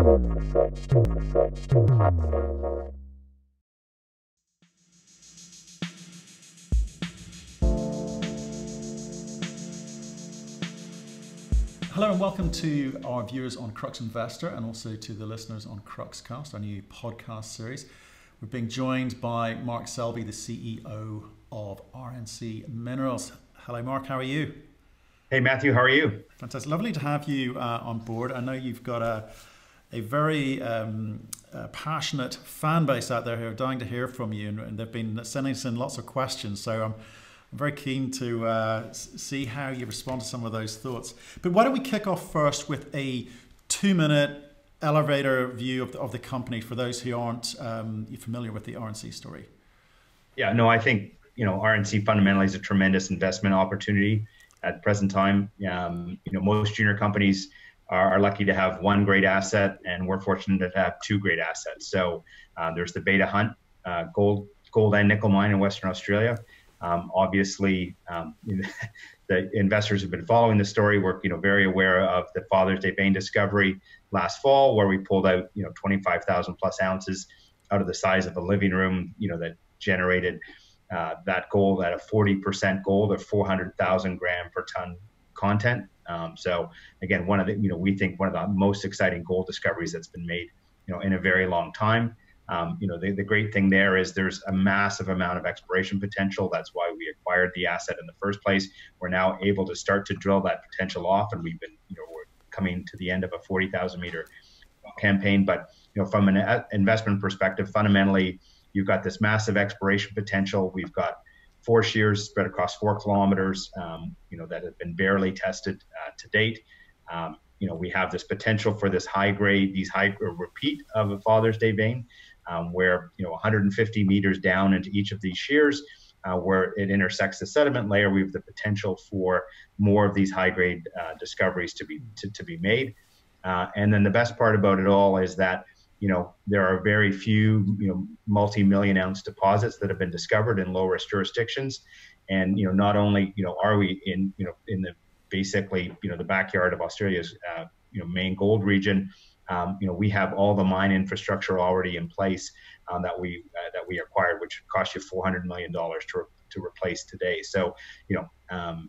Hello and welcome to our viewers on Crux Investor and also to the listeners on Cruxcast, our new podcast series. We're being joined by Mark Selby, the CEO of RNC Minerals. Hello, Mark. How are you? Hey, Matthew. How are you? Fantastic. Lovely to have you uh, on board. I know you've got a a very um, uh, passionate fan base out there who are dying to hear from you, and, and they've been sending us in lots of questions. So I'm I'm very keen to uh, see how you respond to some of those thoughts. But why don't we kick off first with a two minute elevator view of the, of the company for those who aren't um, familiar with the RNC story? Yeah, no, I think you know RNC fundamentally is a tremendous investment opportunity at present time. Um, you know, most junior companies are, are, lucky to have one great asset, and we're fortunate to have two great assets. So uh, there's the Beta Hunt uh, gold gold and nickel mine in Western Australia. Um, obviously, um, the investors have been following the story. We're you know very aware of the Father's Day vein discovery last fall, where we pulled out you know 25,000 plus ounces out of the size of a living room. You know that generated uh, that gold at a 40% gold or 400,000 gram per ton content. Um, so again, one of the you know we think one of the most exciting gold discoveries that's been made you know in a very long time. Um, you know, the, the great thing there is there's a massive amount of exploration potential. That's why we acquired the asset in the first place. We're now able to start to drill that potential off, and we've been, you know, we're coming to the end of a 40,000 meter campaign. But you know, from an uh, investment perspective, fundamentally, you've got this massive exploration potential. We've got four shears spread across four kilometers, um, you know, that have been barely tested uh, to date. Um, you know, we have this potential for this high grade, these high repeat of a Father's Day vein um, where you know 150 meters down into each of these shears, uh, where it intersects the sediment layer, we have the potential for more of these high grade uh, discoveries to be to, to be made. Uh, and then the best part about it all is that you know there are very few you know multi-million ounce deposits that have been discovered in low risk jurisdictions, and you know not only you know are we in you know in the basically you know the backyard of Australia's uh, you know main gold region um, you know, we have all the mine infrastructure already in place um, that we uh, that we acquired, which cost you 400 million dollars to re- to replace today. So, you know, um,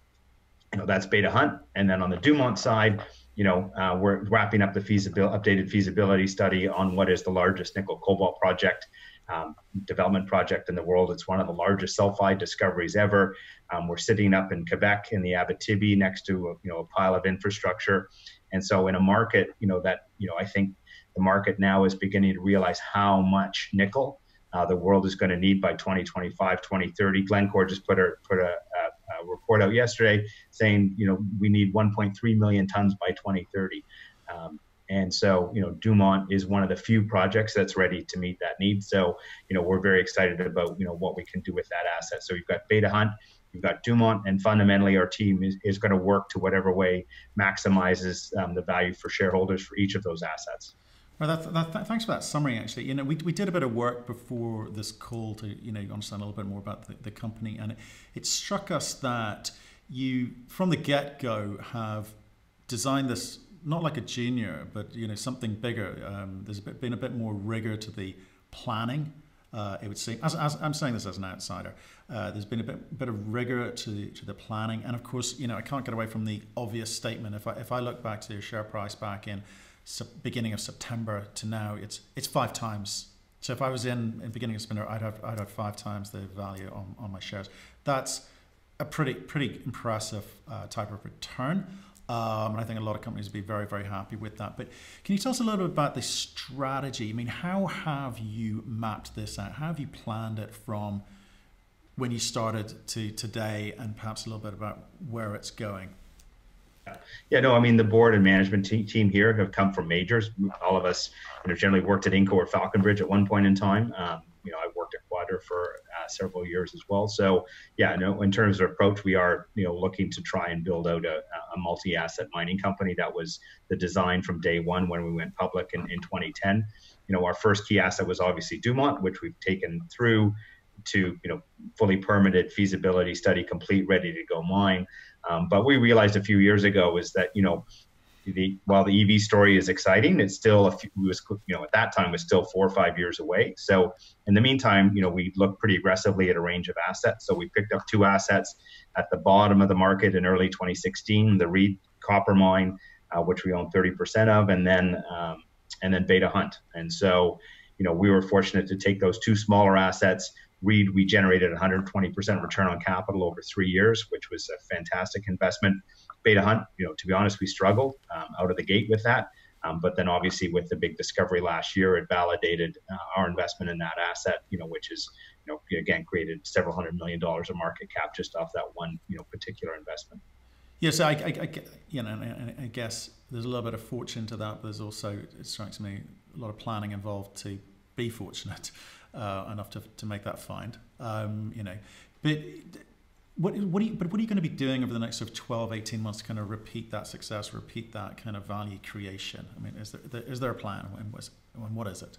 you know that's Beta Hunt, and then on the Dumont side, you know, uh, we're wrapping up the feasibility updated feasibility study on what is the largest nickel cobalt project. Um, development project in the world. It's one of the largest sulfide discoveries ever. Um, we're sitting up in Quebec in the Abitibi next to a, you know a pile of infrastructure, and so in a market, you know, that, you know, I think the market now is beginning to realize how much nickel uh, the world is going to need by 2025, 2030. Glencore just put a, put a, a, a report out yesterday saying, you know, we need 1.3 million tons by 2030. Um, and so, you know, Dumont is one of the few projects that's ready to meet that need. So, you know, we're very excited about, you know, what we can do with that asset. So we've got Beta Hunt, We've got Dumont, and fundamentally, our team is, is going to work to whatever way maximizes um, the value for shareholders for each of those assets. Well, that, that, thanks for that summary. Actually, you know, we, we did a bit of work before this call to you know understand a little bit more about the, the company, and it, it struck us that you, from the get go, have designed this not like a junior, but you know something bigger. Um, there's a bit, been a bit more rigor to the planning uh, it would seem, as, as, I'm saying this as an outsider, uh, there's been a bit, bit of rigor to to the planning. And of course, you know, I can't get away from the obvious statement. If I, if I look back to your share price back in beginning of September to now, it's, it's five times. So if I was in, in beginning of September, I'd have, I'd have five times the value on, on my shares. That's a pretty, pretty impressive uh, type of return. Um, and I think a lot of companies would be very, very happy with that. But can you tell us a little bit about the strategy? I mean, how have you mapped this out? How have you planned it from when you started to today, and perhaps a little bit about where it's going? Yeah, no, I mean the board and management team here have come from majors. All of us, you know, generally worked at Inco or Falconbridge at one point in time. Um, you know, I worked at Quadra for uh, several years as well. So yeah, no, in terms of approach, we are you know looking to try and build out a, a multi-asset mining company. That was the design from day one when we went public in, in 2010. You know, our first key asset was obviously Dumont, which we've taken through to you know fully permitted feasibility study complete, ready to go mine. Um, but we realized a few years ago is that you know the while the EV story is exciting, it's still a few, was you know at that time was still four or five years away. So in the meantime, you know we looked pretty aggressively at a range of assets. So we picked up two assets at the bottom of the market in early 2016, the Reed Copper Mine, uh, which we own 30% of, and then um, and then Beta Hunt. And so you know we were fortunate to take those two smaller assets. Reed, we generated 120% return on capital over three years, which was a fantastic investment Beta Hunt, you know, to be honest, we struggled um, out of the gate with that. Um, but then obviously with the big discovery last year, it validated uh, our investment in that asset, you know, which is, you know, again, created several hundred million dollars of market cap just off that one, you know, particular investment. Yes, yeah, so I, I, I, you know, I guess there's a little bit of fortune to that, but there's also, it strikes me, a lot of planning involved to be fortunate uh, enough to, to make that find. Um, you know, but what, what, are you, but what are you going to be doing over the next sort of 12, 18 months to kind of repeat that success, repeat that kind of value creation? I mean, is there, is there a plan and, was, and what is it?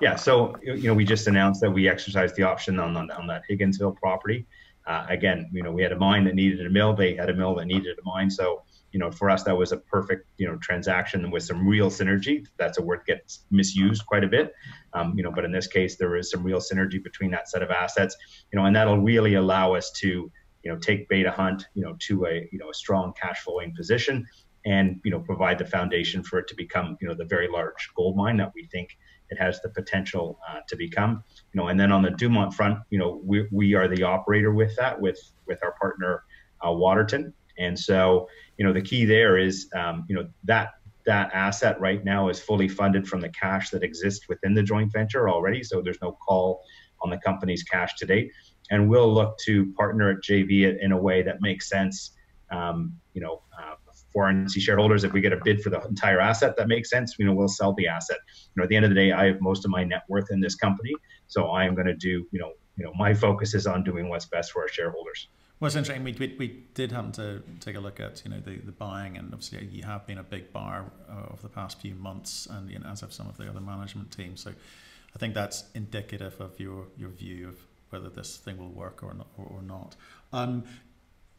Yeah, so you know, we just announced that we exercised the option on, on, on that Higginsville property. Uh, again, you know, we had a mine that needed a mill. They had a mill that needed a mine. So you know, for us, that was a perfect, you know, transaction with some real synergy. That's a word gets misused quite a bit, um, you know, but in this case, there is some real synergy between that set of assets, you know, and that'll really allow us to, you know, take Beta Hunt, you know, to a, you know, a strong cash flowing position and, you know, provide the foundation for it to become, you know, the very large gold mine that we think it has the potential uh, to become, you know, and then on the Dumont front, you know, we, we are the operator with that, with, with our partner, uh, Waterton. And so, you know, the key there is, um, you know, that that asset right now is fully funded from the cash that exists within the joint venture already. So there's no call on the company's cash to date. And we'll look to partner at JV in a way that makes sense, um, you know, uh, for RNC shareholders. If we get a bid for the entire asset that makes sense, you know, we'll sell the asset. You know, at the end of the day, I have most of my net worth in this company. So I am going to do, you know, you know, my focus is on doing what's best for our shareholders. Well, it's interesting. We, we, we, did happen to take a look at you know the, the buying, and obviously you have been a big buyer uh, of the past few months, and you know, as have some of the other management teams. So I think that's indicative of your your view of whether this thing will work or not. Or not. Um,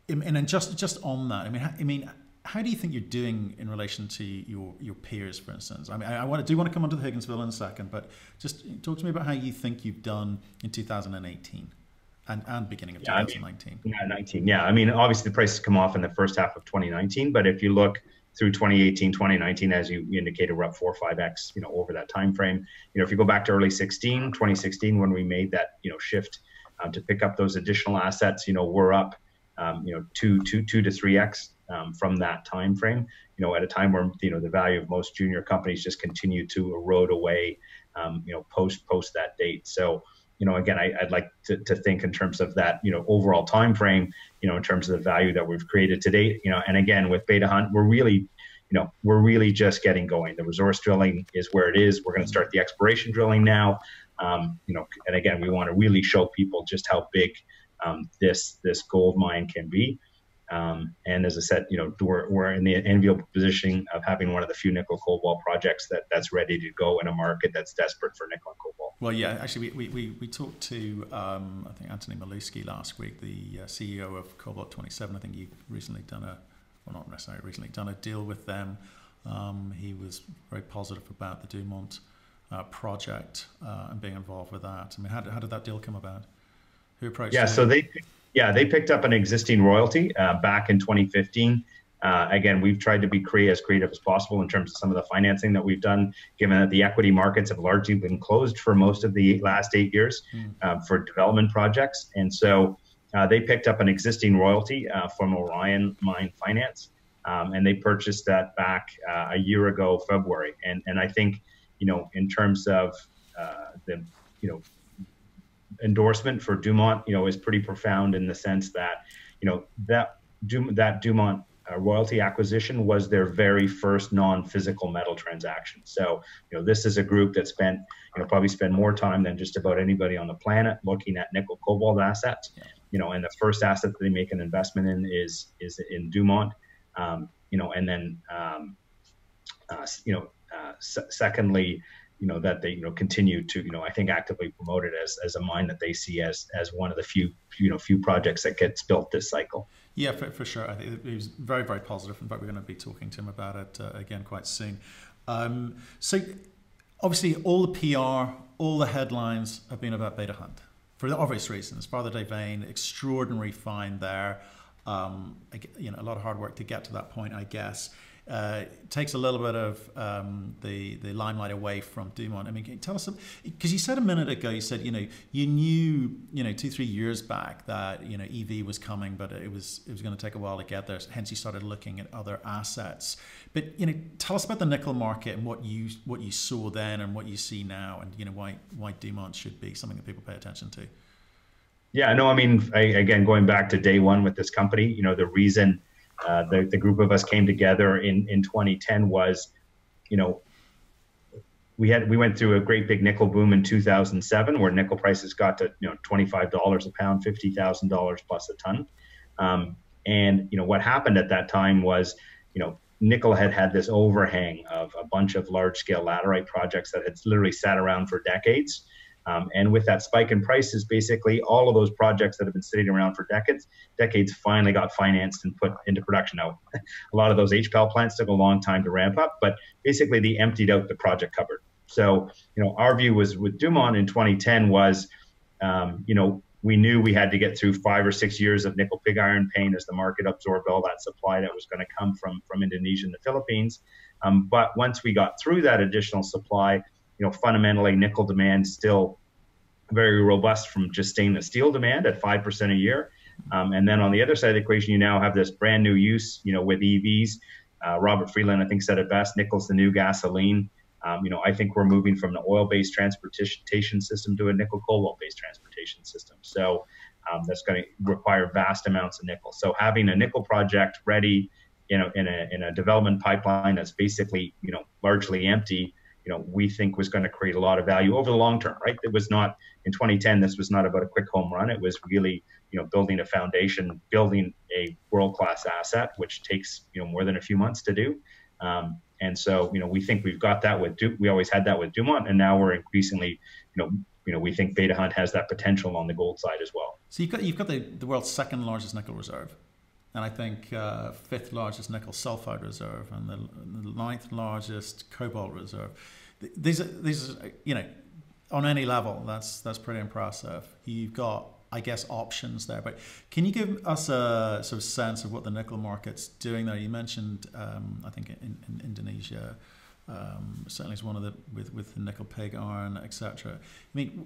and then just just on that, I mean, I mean, how do you think you're doing in relation to your your peers, for instance? I mean, I, I want to, do want to come onto the Higginsville in a second, but just talk to me about how you think you've done in 2018 and, and beginning of yeah, 2019. I mean, yeah, 19. Yeah, I mean, obviously the prices come off in the first half of 2019, but if you look through 2018, 2019, as you indicated, we're up four or five x, you know, over that time frame. You know, if you go back to early 16, 2016, when we made that, you know, shift um, to pick up those additional assets, you know, we're up, um, you know, two, two, two to three x um, from that time frame. You know, at a time where you know the value of most junior companies just continue to erode away, um, you know, post post that date. So you know, again, I, would like to, to think in terms of that, you know, overall time frame, you know, in terms of the value that we've created to date, you know, and again, with Beta Hunt, we're really, you know, we're really just getting going. The resource drilling is where it is. We're going to start the exploration drilling now, um, you know, and again, we want to really show people just how big um, this this gold mine can be. Um, and as I said, you know, we're, we're in the enviable position of having one of the few nickel cobalt projects that that's ready to go in a market that's desperate for nickel and cobalt. Well, yeah, actually, we, we, we talked to, um, I think, Anthony Milewski last week, the uh, CEO of Cobalt 27. I think you've recently done a, well, not necessarily recently, done a deal with them. Um, he was very positive about the Dumont uh, project uh, and being involved with that. I mean, how, how did that deal come about? Who approached Yeah, so they yeah, they picked up an existing royalty uh, back in 2015. Uh, again, we've tried to be creative, as creative as possible in terms of some of the financing that we've done, given that the equity markets have largely been closed for most of the last eight years mm. uh, for development projects. And so uh, they picked up an existing royalty uh, from Orion Mine Finance, um, and they purchased that back uh, a year ago, February. And and I think, you know, in terms of the, you know, endorsement for Dumont, you know, is pretty profound in the sense that, you know, that that Dumont uh, royalty acquisition was their very first non-physical metal transaction. So, you know, this is a group that spent, you know, probably spend more time than just about anybody on the planet looking at nickel cobalt assets. Yeah. You know, and the first asset that they make an investment in is is in Dumont. Um, you know, and then um, uh, you know, uh, secondly, you know that they you know continue to you know I think actively promote it as as a mine that they see as as one of the few you know few projects that gets built this cycle. Yeah, for, for sure. I think he was very, very positive. In fact, we're going to be talking to him about it uh, again quite soon. Um, so, obviously, all the PR, all the headlines have been about Beta Hunt for the obvious reasons. Father's Day vein, extraordinary find there. Um, you know, a lot of hard work to get to that point, I guess uh, takes a little bit of um, the the limelight away from Dumont. I mean, tell us because you said a minute ago, you said you know you knew you know two three years back that you know EV was coming, but it was it was going to take a while to get there. Hence, you started looking at other assets. But you know, tell us about the nickel market and what you what you saw then and what you see now, and you know why why Dumont should be something that people pay attention to. Yeah, no, I mean, I, again, going back to day one with this company, you know, the reason uh, the, the group of us came together in, in 2010 was, you know, we had we went through a great big nickel boom in 2007 where nickel prices got to you know $25 a pound $50,000 plus a ton. Um, and you know what happened at that time was you know nickel had had this overhang of a bunch of large scale laterite projects that had literally sat around for decades um, and with that spike in prices, basically all of those projects that have been sitting around for decades, decades finally got financed and put into production. Now, a lot of those HPAL plants took a long time to ramp up, but basically they emptied out the project cupboard. So, you know, our view was with Dumont in 2010 was, um, you know, we knew we had to get through five or six years of nickel pig iron pain as the market absorbed all that supply that was going to come from from Indonesia and the Philippines. Um, but once we got through that additional supply, you know, fundamentally nickel demand still very robust from just stainless steel demand at 5% a year. Um, and then on the other side of the equation, you now have this brand new use, you know, with EVs. Uh, Robert Friedland, I think, said it best, nickel's the new gasoline. Um, you know, I think we're moving from an oil-based transportation system to a nickel cobalt-based transportation system. So um, that's going to require vast amounts of nickel. So having a nickel project ready, you know, in a in a development pipeline that's basically, you know, largely empty, you know, we think was going to create a lot of value over the long term, right? It was not in 2010. This was not about a quick home run. It was really, you know, building a foundation, building a world-class asset, which takes you know more than a few months to do. Um, and so, you know, we think we've got that with du- we always had that with Dumont, and now we're increasingly, you know, you know, we think Beta Hunt has that potential on the gold side as well. So you've got you've got the, the world's second largest nickel reserve and I think uh, fifth largest nickel sulfide reserve and the, the ninth largest cobalt reserve. These are, these are, you know, on any level, that's that's pretty impressive. You've got, I guess, options there. But can you give us a sort of sense of what the nickel market's doing there? You mentioned, um, I think, in, in Indonesia. Um, certainly is one of the with with the nickel pig iron, etc. I mean,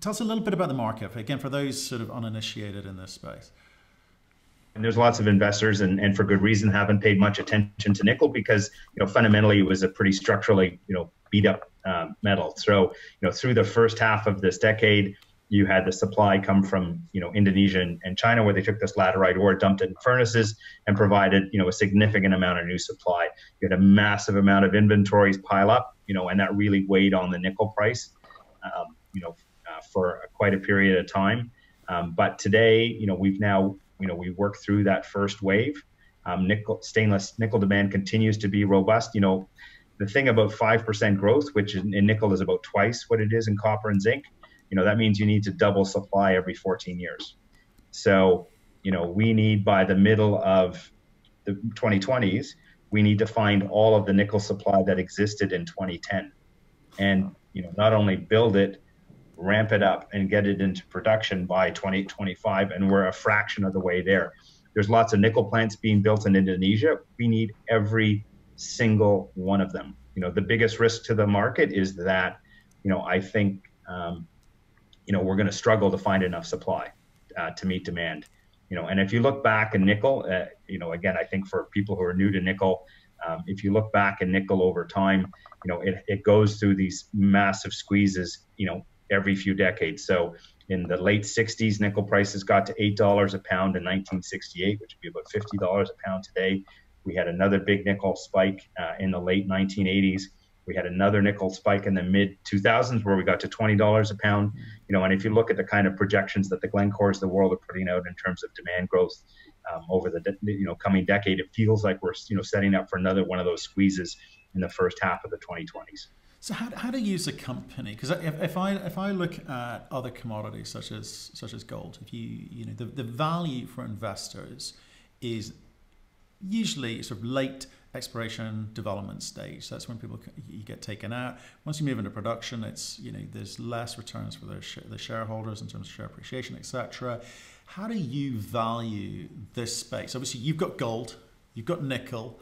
tell us a little bit about the market again for those sort of uninitiated in this space and there's lots of investors and, and for good reason haven't paid much attention to nickel because you know fundamentally it was a pretty structurally you know beat up um, metal so you know through the first half of this decade you had the supply come from you know Indonesia and, and, China where they took this laterite ore dumped it in furnaces and provided you know a significant amount of new supply you had a massive amount of inventories pile up you know and that really weighed on the nickel price um, you know uh, for quite a period of time um, but today you know we've now you know we work through that first wave. Um, nickel stainless nickel demand continues to be robust. You know, the thing about five percent growth, which in, in nickel is about twice what it is in copper and zinc. You know that means you need to double supply every 14 years. So you know we need by the middle of the 2020s we need to find all of the nickel supply that existed in 2010 and you know not only build it ramp it up and get it into production by 2025 and we're a fraction of the way there there's lots of nickel plants being built in indonesia we need every single one of them you know the biggest risk to the market is that you know i think um, you know we're going to struggle to find enough supply uh, to meet demand you know and if you look back in nickel uh, you know again i think for people who are new to nickel um, if you look back in nickel over time you know it, it goes through these massive squeezes you know every few decades. So in the late 60s, nickel prices got to $8 a pound in 1968, which would be about $50 a pound today. We had another big nickel spike uh, in the late 1980s. We had another nickel spike in the mid 2000s where we got to $20 a pound. You know, and if you look at the kind of projections that the Glencores of the world are putting out in terms of demand growth um, over the you know coming decade, it feels like we're you know setting up for another one of those squeezes in the first half of the 2020s. So how, how do you use a company? Because if, if I if I look at other commodities such as such as gold, if you you know the, the value for investors is usually sort of late exploration development stage. That's when people you get taken out. Once you move into production, it's you know there's less returns for the, the shareholders in terms of share appreciation, etc. How do you value this space? Obviously, you've got gold, you've got nickel.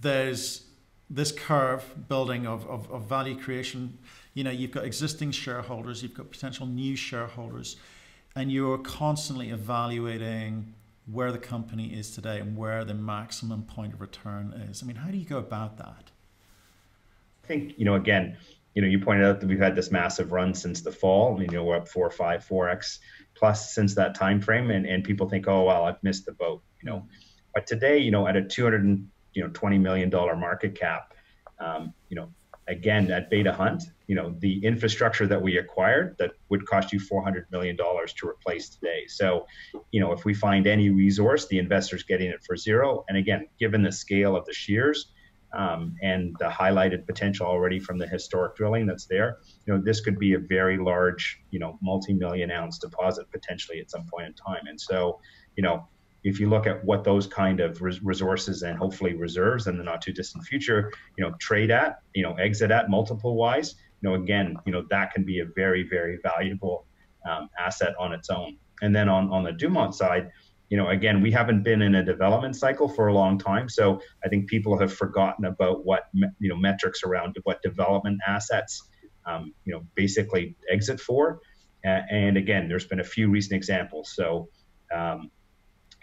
There's this curve building of, of, of value creation. You know, you've got existing shareholders, you've got potential new shareholders, and you're constantly evaluating where the company is today and where the maximum point of return is. I mean, how do you go about that? I think, you know, again, you know, you pointed out that we've had this massive run since the fall. I mean, you know, we're up four, five, four x plus since that time frame, and and people think, oh well, I've missed the boat, you know. But today, you know, at a two hundred and you know twenty million dollar market cap, um, you know, again at Beta Hunt, you know, the infrastructure that we acquired that would cost you four hundred million dollars to replace today. So, you know, if we find any resource, the investor's getting it for zero. And again, given the scale of the shears um, and the highlighted potential already from the historic drilling that's there, you know, this could be a very large, you know, multi-million ounce deposit potentially at some point in time. And so, you know, if you look at what those kind of res- resources and hopefully reserves in the not too distant future, you know, trade at, you know, exit at multiple wise, you know, again, you know, that can be a very, very valuable um, asset on its own. And then on, on the Dumont side, you know, again, we haven't been in a development cycle for a long time, so I think people have forgotten about what you know metrics around what development assets, um, you know, basically exit for. and again, there's been a few recent examples. So. Um,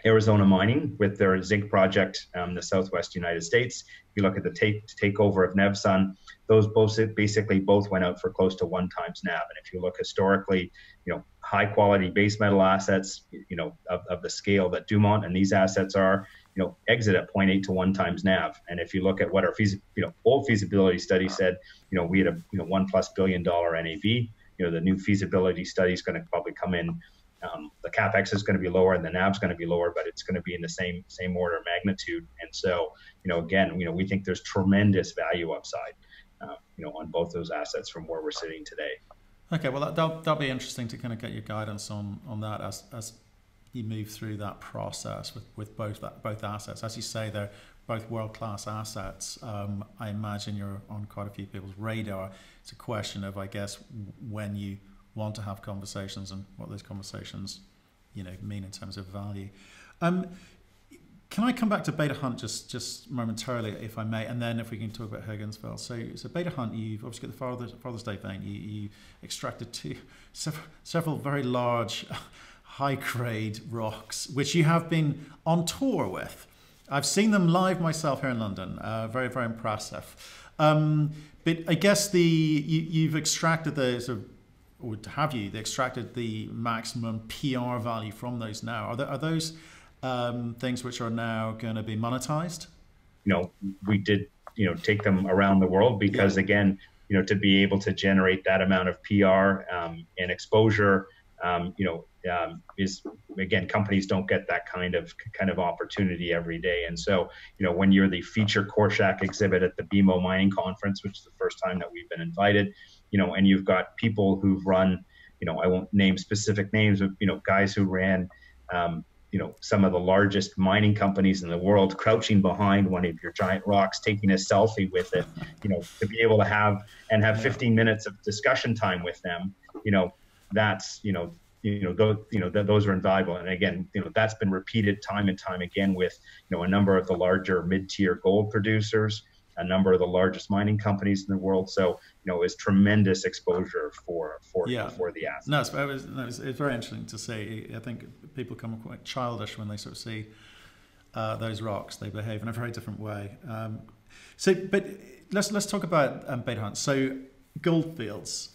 Arizona Mining with their zinc project um, in the southwest United States. If you look at the take, takeover of Nevsun, those both basically both went out for close to one times NAV. And if you look historically, you know, high quality base metal assets, you know, of, of the scale that Dumont and these assets are, you know, exit at 0.8 to one times NAV. And if you look at what our feas- you know, old feasibility study said, you know, we had a you know one plus billion dollar NAV. You know, the new feasibility study is going to probably come in um, the capex is going to be lower and the NAV is going to be lower, but it's going to be in the same same order of magnitude. And so, you know, again, you know, we think there's tremendous value upside, uh, you know, on both those assets from where we're sitting today. Okay, well, that, that'll, that'll be interesting to kind of get your guidance on on that as as you move through that process with with both that, both assets. As you say, they're both world class assets. Um, I imagine you're on quite a few people's radar. It's a question of, I guess, when you want to have conversations and what those conversations, you know, mean in terms of value. Um, can I come back to Beta Hunt just just momentarily, if I may, and then if we can talk about Higginsville. So, so Beta Hunt, you've obviously got the Father's, Father's Day vein. You, you extracted two, several, several very large, high grade rocks, which you have been on tour with. I've seen them live myself here in London. Uh, very, very impressive. Um, but I guess the you, you've extracted the sort of or have you they extracted the maximum PR value from those now? Are, there, are those um, things which are now going to be monetized? You know, we did, you know, take them around the world because yeah. again, you know, to be able to generate that amount of PR um, and exposure, um, you know, um, is again, companies don't get that kind of kind of opportunity every day. And so, you know, when you're the feature core shack exhibit at the BMO Mining Conference, which is the first time that we've been invited, you know, and you've got people who've run, you know, I won't name specific names, but you know, guys who ran, um, you know, some of the largest mining companies in the world, crouching behind one of your giant rocks, taking a selfie with it, you know, to be able to have and have 15 minutes of discussion time with them, you know, that's you know you know those you know th- those are invaluable and again you know that's been repeated time and time again with you know a number of the larger mid-tier gold producers a number of the largest mining companies in the world. So, you know, it's tremendous exposure for for yeah. for the asset. No, it's, it was, no, it's, it's, very interesting to see. I think people come quite childish when they sort of see uh, those rocks. They behave in a very different way. Um, so, but let's let's talk about um, Beta Hunt. So, Gold Fields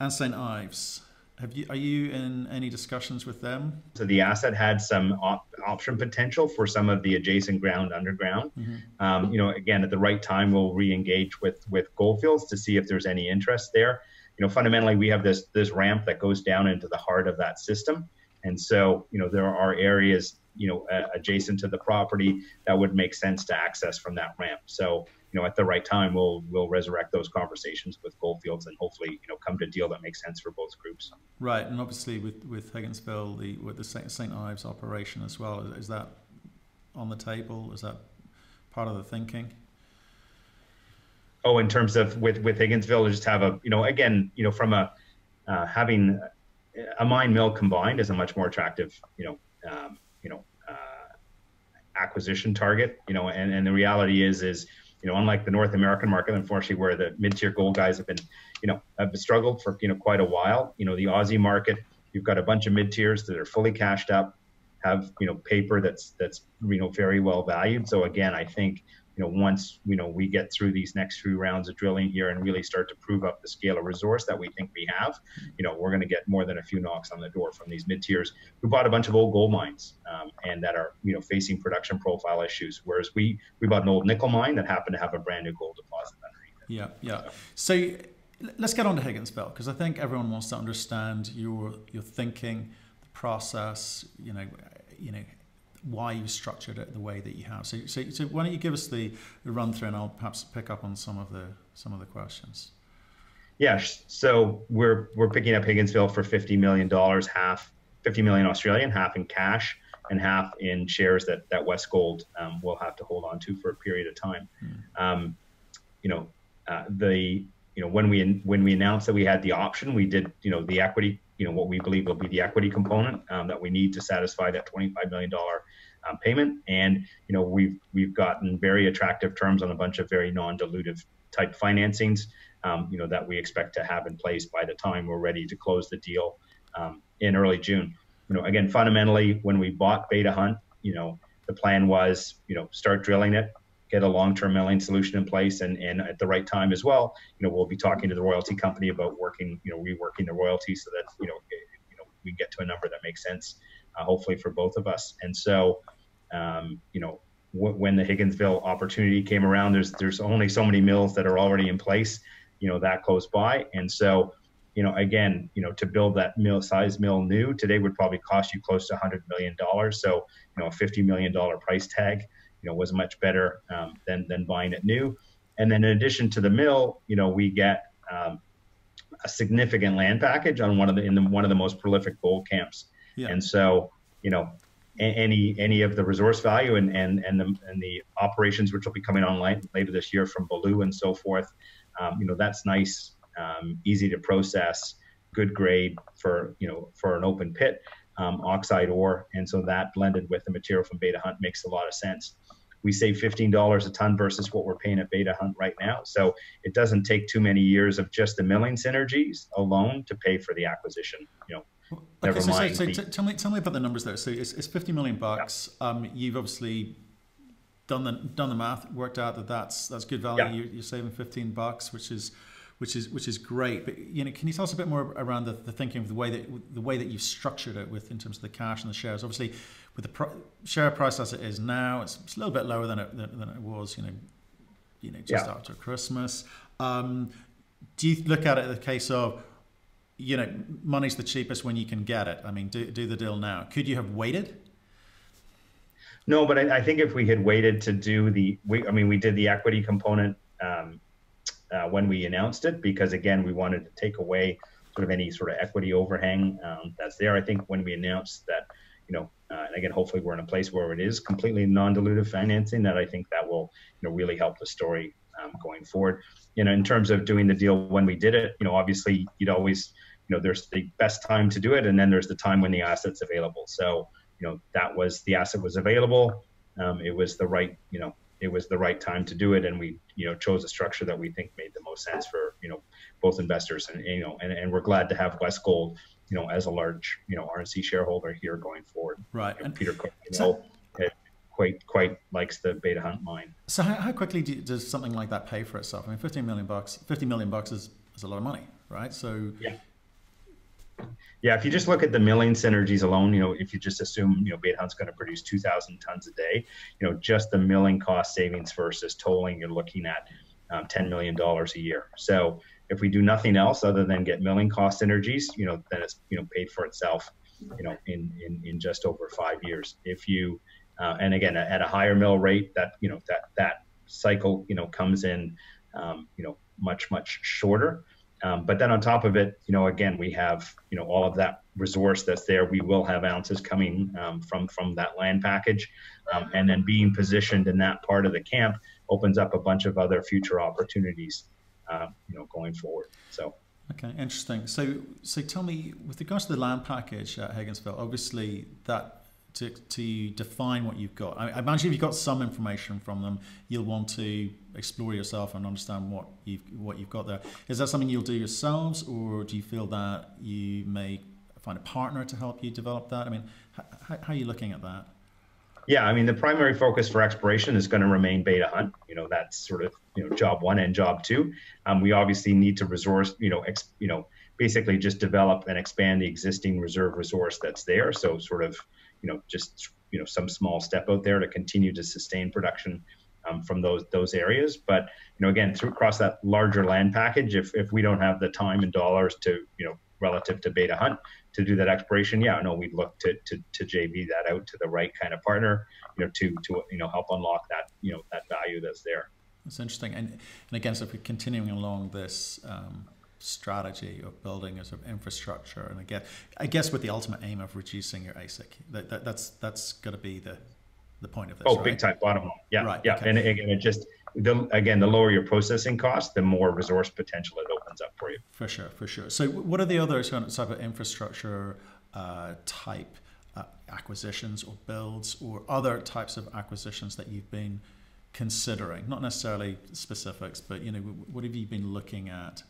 and St Ives. Have you are you in any discussions with them? So the asset had some op- option potential for some of the adjacent ground underground. Mm-hmm. Um, you know, again, at the right time, we'll re-engage with with Gold Fields to see if there's any interest there. You know, fundamentally, we have this this ramp that goes down into the heart of that system, and so you know there are areas you know uh, adjacent to the property that would make sense to access from that ramp. So you know, at the right time, we'll we'll resurrect those conversations with Gold Fields and hopefully, you know, come to a deal that makes sense for both groups. Right, and obviously with with Higginsville, the with the St. Ives operation as well, is that on the table? Is that part of the thinking? Oh, in terms of with with Higginsville, just have a you know again you know from a uh, having a mine mill combined is a much more attractive you know um, you know uh, acquisition target you know and and the reality is is you know, unlike the North American market, unfortunately, where the mid-tier gold guys have been, you know, have struggled for you know quite a while. You know, the Aussie market, you've got a bunch of mid-tiers that are fully cashed up, have you know paper that's that's you know very well valued. So again, I think you know, once you know we get through these next few rounds of drilling here and really start to prove up the scale of resource that we think we have, you know, we're going to get more than a few knocks on the door from these mid tiers who bought a bunch of old gold mines um, and that are you know facing production profile issues. Whereas we we bought an old nickel mine that happened to have a brand new gold deposit underneath it. Yeah, yeah. So let's get on to Higginsville because I think everyone wants to understand your your thinking, the process. You know, you know why you structured it the way that you have. So, so, so why don't you give us the, run through, and I'll perhaps pick up on some of the some of the questions. Yeah, so we're we're picking up Higginsville for fifty million dollars, half fifty million Australian, half in cash, and half in shares that that Westgold um, will have to hold on to for a period of time. Mm. Um, you know, uh, the you know when we when we announced that we had the option, we did you know the equity you know what we believe will be the equity component um, that we need to satisfy that 25 million dollar um, payment. And you know we've we've gotten very attractive terms on a bunch of very non-dilutive type financings. Um, you know that we expect to have in place by the time we're ready to close the deal um, in early June. You know, again, fundamentally, when we bought Beta Hunt, you know, the plan was, you know, start drilling it, get a long-term milling solution in place and, and at the right time as well you know we'll be talking to the royalty company about working you know reworking the royalty so that you know you know we get to a number that makes sense uh, hopefully for both of us. And so um, you know w- when the Higginsville opportunity came around there's there's only so many mills that are already in place you know that close by. And so you know again you know to build that mill size mill new today would probably cost you close to 100 million dollars. So you know a 50 million dollar price tag you know was much better um, than than buying it new. And then in addition to the mill, you know, we get um, a significant land package on one of the in the, one of the most prolific gold camps. Yeah. And so, you know, any any of the resource value and and and the and the operations which will be coming online later this year from Baloo and so forth, um, you know, that's nice, um, easy to process, good grade for you know for an open pit. Um, oxide ore, and so that blended with the material from Beta Hunt makes a lot of sense we save $15 a ton versus what we're paying at Beta Hunt right now. So it doesn't take too many years of just the milling synergies alone to pay for the acquisition. You know, okay, never so, mind. So, so tell me, tell me about the numbers there. So it's, it's 50 million bucks. Yeah. Um, you've obviously done the done the math, worked out that that's that's good value. Yeah. You're, you're saving 15 bucks, which is which is which is great. But you know, can you tell us a bit more around the, the thinking of the way that the way that you've structured it with in terms of the cash and the shares? Obviously, with the pro- share price as it is now, it's, it's, a little bit lower than it than, than it was, you know, you know, just yeah. after Christmas. Um, do you look at it as a case of, you know, money's the cheapest when you can get it? I mean, do, do the deal now. Could you have waited? No, but I, I think if we had waited to do the, we, I mean, we did the equity component um, uh, when we announced it because again, we wanted to take away sort of any sort of equity overhang um, that's there. I think when we announced that you know, uh, and again, hopefully we're in a place where it is completely non-dilutive financing that I think that will, you know, really help the story um, going forward. You know, in terms of doing the deal when we did it, you know, obviously you'd always, you know, there's the best time to do it, and then there's the time when the asset's available. So, you know, that was the asset was available. Um, it was the right, you know, it was the right time to do it, and we, you know, chose a structure that we think made the most sense for, you know, both investors, and you know, and, and we're glad to have Westgold you know, as a large, you know, RNC shareholder here going forward. Right. You know, and Peter Cook, you know, eh, quite quite likes the Beta Hunt mine. So how, how quickly do, does something like that pay for itself? I mean, 15 million bucks, 50 million bucks is, is a lot of money, right? So yeah. Yeah, if you just look at the milling synergies alone, you know, if you just assume, you know, Hunt's going to produce 2,000 tons a day, you know, just the milling cost savings versus tolling, you're looking at um, $10 million a year. So, if we do nothing else other than get milling cost synergies, you know, then it's you know paid for itself, you know, in in, in just over five years. If you uh, and again at a higher mill rate, that you know that that cycle, you know, comes in, um, you know, much much shorter. Um, but then on top of it, you know, again, we have you know all of that resource that's there. We will have ounces coming um, from from that land package, um, and then being positioned in that part of the camp opens up a bunch of other future opportunities, uh, you know, going forward. So. Okay, interesting. So, so tell me, with regards to the land package at Higginsville, obviously that to, to define what you've got. I, I imagine if you've got some information from them, you'll want to explore yourself and understand what you've what you've got there. Is that something you'll do yourselves, or do you feel that you may find a partner to help you develop that? I mean, how, are you looking at that? Yeah, I mean, the primary focus for exploration is going to remain beta hunt. You know, that's sort of you know job one and job two. Um, we obviously need to resource, you know, ex, you know, basically just develop and expand the existing reserve resource that's there. So sort of, you know, just you know some small step out there to continue to sustain production um, from those those areas. But you know, again, through across that larger land package, if if we don't have the time and dollars to you know relative to beta hunt to do that exploration, yeah, no, we'd look to, to, to JV that out to the right kind of partner, you know, to, to, you know, help unlock that, you know, that value that's there. That's interesting. And, and again, so if we're continuing along this um, strategy of building a sort of infrastructure, and again, I guess with the ultimate aim of reducing your AISC. that, that that's, that's got to be the, the point of this. Oh, right? big time, bottom line. Yeah, right, yeah. Okay. And again, it just, the, again, the lower your processing cost, the more resource potential it opens up for you. For sure, for sure. So, what are the other sort of type of infrastructure uh, type uh, acquisitions or builds or other types of acquisitions that you've been considering? Not necessarily specifics, but you know, what have you been looking at?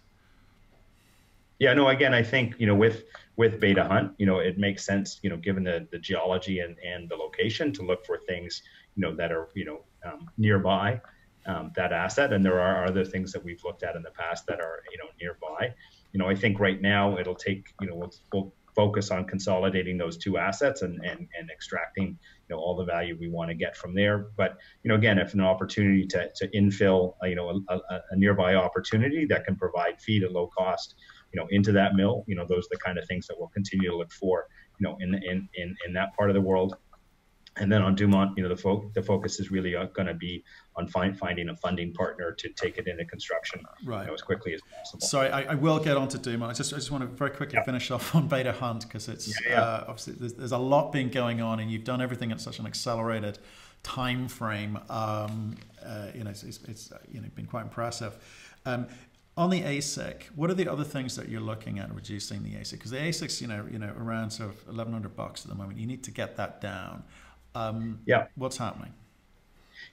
Yeah, no. Again, I think you know with with Beta Hunt, you know, it makes sense, you know, given the the geology and and the location, to look for things, you know, that are you know um, nearby um, that asset. And there are other things that we've looked at in the past that are, you know, nearby. You know, I think right now it'll take, you know, we'll, we'll focus on consolidating those two assets and, and, and extracting, you know, all the value we want to get from there. But, you know, again, if an opportunity to, to infill, uh, you know, a, a, a nearby opportunity that can provide feed at low cost, you know, into that mill, you know, those are the kind of things that we'll continue to look for, you know, in, in, in, in that part of the world. And then on Dumont, you know, the, fo- the focus is really going to be on find, finding a funding partner to take it into construction right. you know, as quickly as possible. Sorry, I, I, will get on to Dumont. I just, I just want to very quickly yeah. finish off on Beta Hunt because it's yeah, yeah. Uh, obviously there's, there's, a lot been going on and you've done everything at such an accelerated time frame. Um, uh, you know, it's, it's, it's, you know been quite impressive. Um, on the AISC, what are the other things that you're looking at reducing the AISC? Because the AISC's, you know, you know, around sort of 1,100 bucks at the moment. You need to get that down. Um, yeah. What's happening?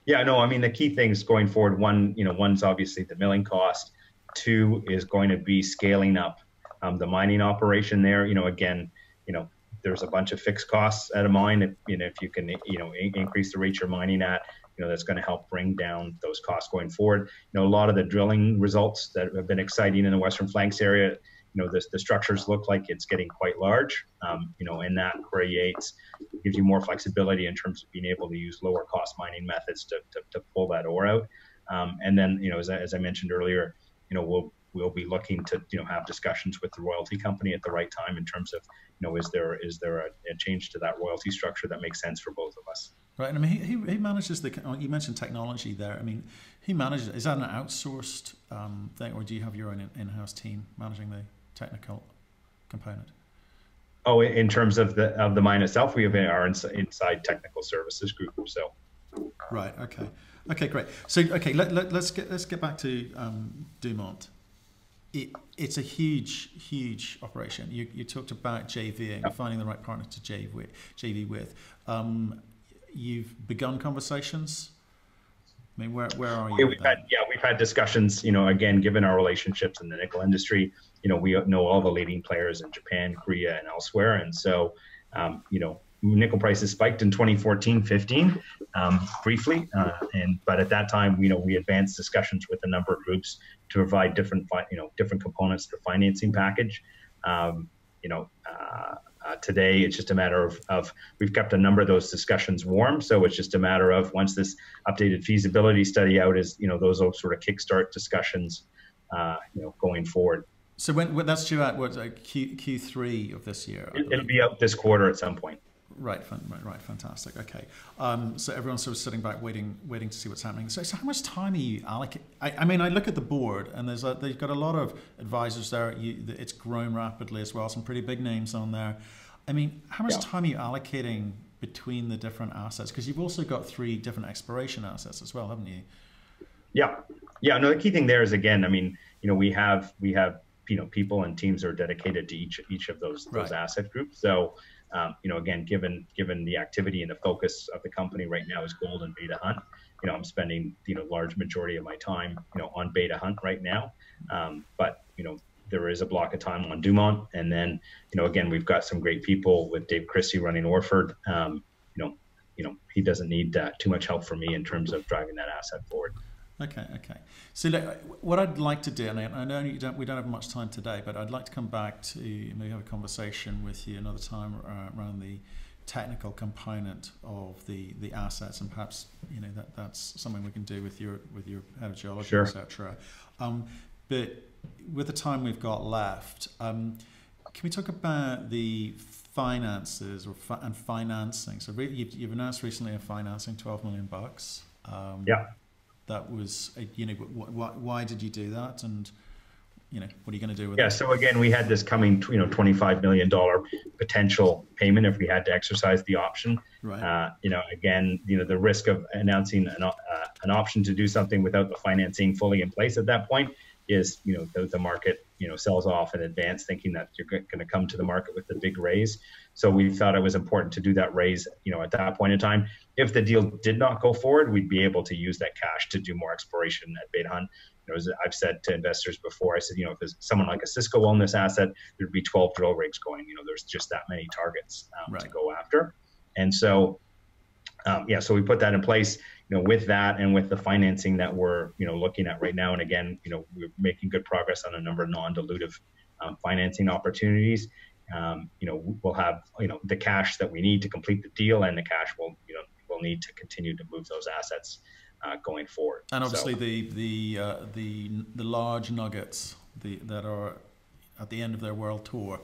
Yeah, no, I mean, the key things going forward, one, you know, one's obviously the milling cost. Two is going to be scaling up um, the mining operation there. You know, again, you know, there's a bunch of fixed costs at a mine. If, you know, if you can, you know, increase the rate you're mining at, you know, that's going to help bring down those costs going forward. You know, a lot of the drilling results that have been exciting in the Western Flanks area, you know, the, the structures look like it's getting quite large, um, you know, and that creates, gives you more flexibility in terms of being able to use lower cost mining methods to, to, to pull that ore out. Um, and then, you know, as I, as I mentioned earlier, you know, we'll, we'll be looking to, you know, have discussions with the royalty company at the right time in terms of, you know, is there, is there a, a change to that royalty structure that makes sense for both of us? Right. I mean, he, he manages the, you mentioned technology there. I mean, he manages, is that an outsourced um, thing or do you have your own in-house team managing the technical component? Oh, in terms of the of the mine itself, we have our inside technical services group. So, right. Okay. Okay. Great. So, okay. Let, let, us get let's get back to um, Dumont. It, it's a huge, huge operation. You, you talked about JVing, yep. finding the right partner to JV with. JV with. Um, you've begun conversations. I mean, where, where are you? Yeah, we've had yeah, we've had discussions. You know, again, given our relationships in the nickel industry, you know, we know all the leading players in Japan, Korea, and elsewhere. And so, um, you know, nickel prices spiked in 2014, 15, um, briefly. Uh, and but at that time, you know, we advanced discussions with a number of groups to provide different, you know, different components to the financing package. Um, you know, uh, uh, today it's just a matter of, of we've kept a number of those discussions warm. So it's just a matter of once this updated feasibility study out is, you know, those will sort of kickstart discussions, uh, you know, going forward. So when, when that's due out, what Q Q three of this year? It, will be out this quarter at some point. Right, right, right. Fantastic. Okay. Um, so everyone's sort of sitting back, waiting, waiting to see what's happening. So, so how much time are you allocate? I, I, mean, I look at the board, and there's a, they've got a lot of advisors there. You, it's grown rapidly as well. Some pretty big names on there. I mean, how much yeah. time are you allocating between the different assets? Because you've also got three different exploration assets as well, haven't you? Yeah, yeah. No, the key thing there is again, I mean, you know, we have we have you know people and teams are dedicated to each each of those those right. asset groups. So um, you know, again, given given the activity and the focus of the company right now is gold and Beta Hunt. You know, I'm spending you know large majority of my time you know on Beta Hunt right now. Um, but you know, there is a block of time on Dumont, and then you know, again, we've got some great people with Dave Christie running Orford. Um, you know, you know, he doesn't need uh, too much help from me in terms of driving that asset forward. Okay, okay. So look, what I'd like to do, and I know you don't, we don't have much time today, but I'd like to come back to maybe have a conversation with you another time uh, around the technical component of the, the assets, and perhaps you know that that's something we can do with your with your head of geology, sure. etc. Um, but with the time we've got left, um, can we talk about the finances or fi- and financing? So re- you've, you've announced recently a financing, twelve million bucks. Um, yeah that was uh, you know why, why did you do that and you know what are you going to do with yeah, it? Yeah, so again, we had this coming, you know, twenty-five million dollar potential payment if we had to exercise the option. Right. Uh, you know, again, you know, the risk of announcing an, uh, an option to do something without the financing fully in place at that point is, you know, the, the market, you know, sells off in advance, thinking that you're going to come to the market with a big raise. So we thought it was important to do that raise, you know, at that point in time. If the deal did not go forward, we'd be able to use that cash to do more exploration at Beta Hunt. You know, as I've said to investors before, I said, you know, if there's someone like a Cisco Wellness asset, there'd be 12 drill rigs going. You know, there's just that many targets um, right. to go after. And so, um, yeah, so we put that in place. You know, with that and with the financing that we're, you know, looking at right now, and again, you know, we're making good progress on a number of non-dilutive um, financing opportunities um, you know, we'll have, you know, the cash that we need to complete the deal and the cash we'll, you know, we'll need to continue to move those assets uh, going forward. And obviously so, the, the, uh, the, the large nuggets the, that are at the end of their world tour,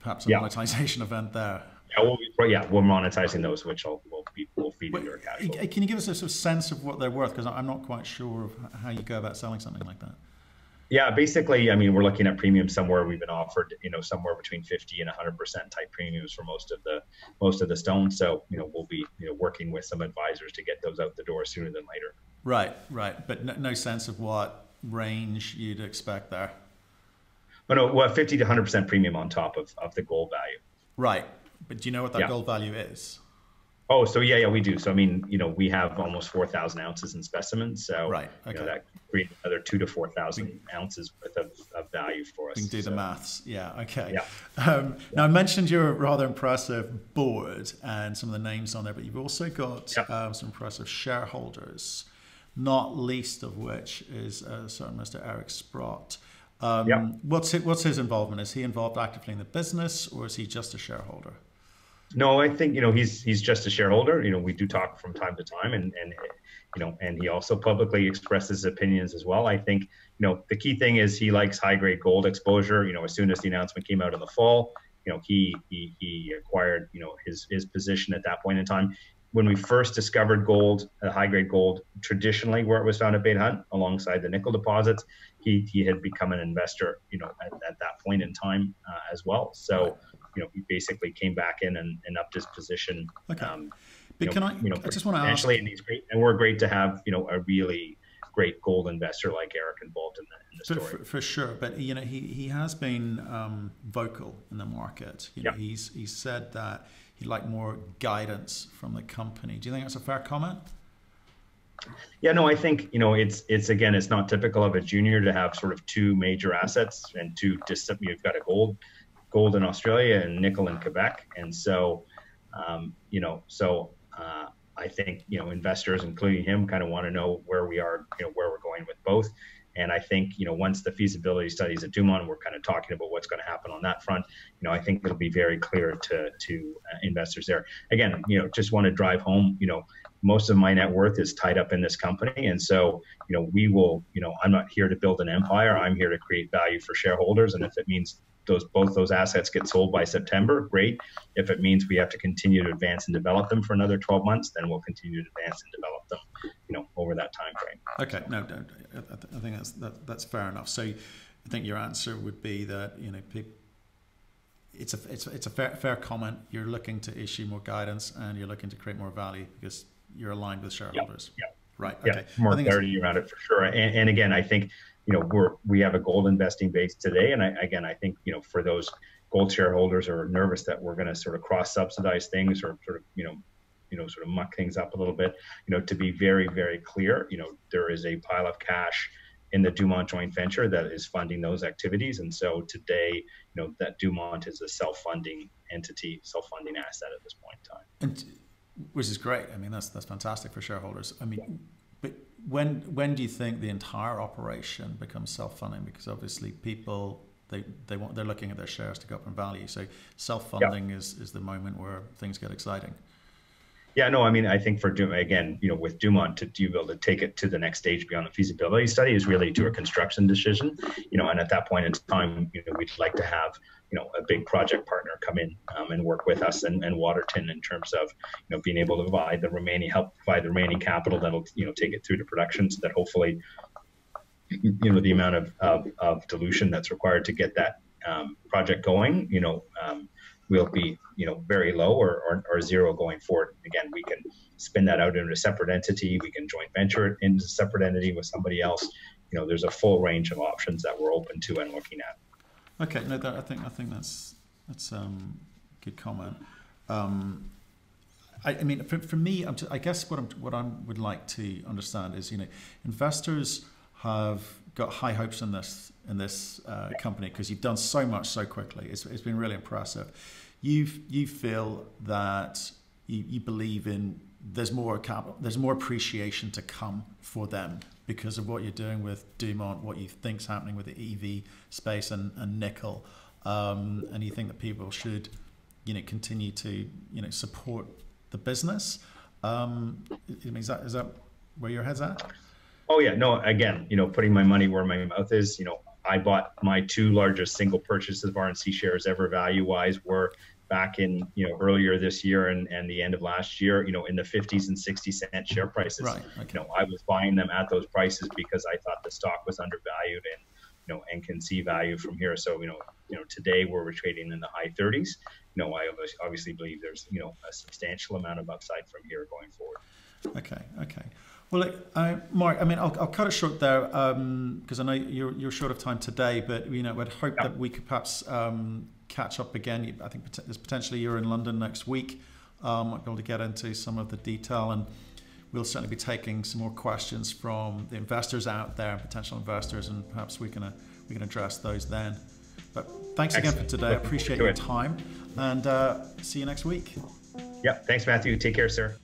perhaps a yeah. monetization event there. Yeah, we'll, yeah, we're monetizing those, which will will be, will feed into our cash. Can you give us a sort of sense of what they're worth? Because I'm not quite sure of how you go about selling something like that. Yeah, basically, I mean, we're looking at premiums somewhere. We've been offered, you know, somewhere between 50 and 100 percent type premiums for most of the most of the stones. So, you know, we'll be, you know, working with some advisors to get those out the door sooner than later. Right, right, but no, no sense of what range you'd expect there. But no, well, 50 to 100 percent premium on top of of the gold value. Right, but do you know what that yeah. gold value is? Oh, so yeah, yeah, we do. So I mean, you know, we have almost four thousand ounces in specimens. So right, okay. you know, that creates another two to four thousand ounces worth of, of, value for us. We can do so. the maths. Yeah. Okay. Yeah. Um, now I mentioned your rather impressive board and some of the names on there, but you've also got yep. um, some impressive shareholders, not least of which is uh, certain Mr. Eric Sprott. Um, yep. What's his, what's his involvement? Is he involved actively in the business, or is he just a shareholder? No, I think you know he's he's just a shareholder. You know, we do talk from time to time, and and you know, and he also publicly expresses opinions as well. I think you know the key thing is he likes high grade gold exposure. You know, as soon as the announcement came out in the fall, you know, he he he acquired you know his his position at that point in time. When we first discovered gold, uh, high grade gold, traditionally where it was found at Beta Hunt, alongside the nickel deposits, he he had become an investor. You know, at, at that point in time uh, as well. So you know, he basically came back in and, and upped his position. Okay. Um, but know, can I, you know, I just want to ask. And he's great, and we're great to have, you know, a really great gold investor like Eric involved in the, in the story. For, for, sure, but you know, he, he has been um, vocal in the market. You know, yep. he's he's said that he'd like more guidance from the company. Do you think that's a fair comment? Yeah, no, I think you know it's it's again it's not typical of a junior to have sort of two major assets and two distant. You've got a gold gold in Australia and nickel in Quebec. And so, um, you know, so uh, I think, you know, investors, including him, kind of want to know where we are, you know, where we're going with both. And I think, you know, once the feasibility studies at Dumont, we're kind of talking about what's going to happen on that front. You know, I think it'll be very clear to to uh, investors there. Again, you know, just want to drive home, you know, most of my net worth is tied up in this company, and so, you know, we will, you know, I'm not here to build an empire. I'm here to create value for shareholders, and if it means those both those assets get sold by September, great. If it means we have to continue to advance and develop them for another 12 months, then we'll continue to advance and develop them, you know, over that time frame. Okay, no, no I think that's that, that's fair enough. So, I think your answer would be that you know people it's a it's it's a fair fair comment. You're looking to issue more guidance and you're looking to create more value because you're aligned with shareholders. Yeah. yeah. Right. Yeah. Okay. More clarity around it for sure. And, and again, I think you know we're we have a gold investing base today, and I, again, I think you know for those gold shareholders are nervous that we're going to sort of cross subsidize things or sort of you know you know sort of muck things up a little bit. You know, to be very very clear, you know there is a pile of cash in the Dumont joint venture that is funding those activities. And so today, you know, that Dumont is a self-funding entity, self-funding asset at this point in time. And which is great. I mean, that's that's fantastic for shareholders. I mean, but when when do you think the entire operation becomes self-funding? Because obviously, people they they want they're looking at their shares to go up in value. So self-funding yeah. is is the moment where things get exciting. Yeah, no, I mean, I think for Dumont, again, you know, with Dumont to, to be able to take it to the next stage beyond the feasibility study is really to a construction decision, you know, and at that point in time, you know, we'd like to have, you know, a big project partner come in um, and work with us and, and Waterton in terms of, you know, being able to provide the remaining, help provide the remaining capital that'll, you know, take it through to production so that hopefully, you know, the amount of, of, of dilution that's required to get that um, project going, you know, um, will be you know very low or, or, or, zero going forward. Again, we can spin that out into a separate entity. We can joint venture it into a separate entity with somebody else. You know, there's a full range of options that we're open to and looking at. Okay, no, that, I think I think that's that's um, good comment. Um, I, I, mean, for, for me, i guess what I'm what I would like to understand is, you know, investors have got high hopes in this in this uh, company because you've done so much so quickly. It's, it's been really impressive you you feel that you, you believe in there's more capital, there's more appreciation to come for them because of what you're doing with Dumont, what you think's happening with the EV space and, and nickel, um, and you think that people should, you know, continue to you know support the business. Um, is that is that where your head's at? Oh yeah, no. Again, you know, putting my money where my mouth is. You know, I bought my two largest single purchases of RNC shares ever value wise were back in you know earlier this year and, and the end of last year you know in the 50s and 60 cent share prices. Right, okay. you know i was buying them at those prices because i thought the stock was undervalued and you know and can see value from here. So you know you know today where we're trading in the high 30s you know i obviously believe there's you know a substantial amount of upside from here going forward. Okay okay. Well, uh, Mark, I mean, I'll, I'll cut it short there because um, I know you're, you're short of time today, but you know, I'd hope that we could perhaps um, catch up again. I think there's potentially you're in London next week. Um, might be able to get into some of the detail, and we'll certainly be taking some more questions from the investors out there, potential investors, and perhaps we can uh, we can address those then. But thanks Excellent. again for today. I appreciate your time, and uh, see you next week. Yeah, thanks, Matthew. Take care, sir.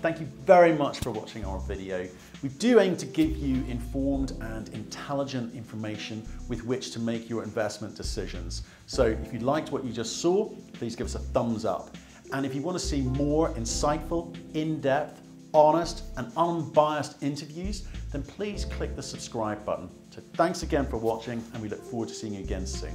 Thank you very much for watching our video. We do aim to give you informed and intelligent information with which to make your investment decisions. So if you liked what you just saw, please give us a thumbs up. And if you want to see more insightful, in-depth, honest and unbiased interviews, then please click the subscribe button. So thanks again for watching and we look forward to seeing you again soon.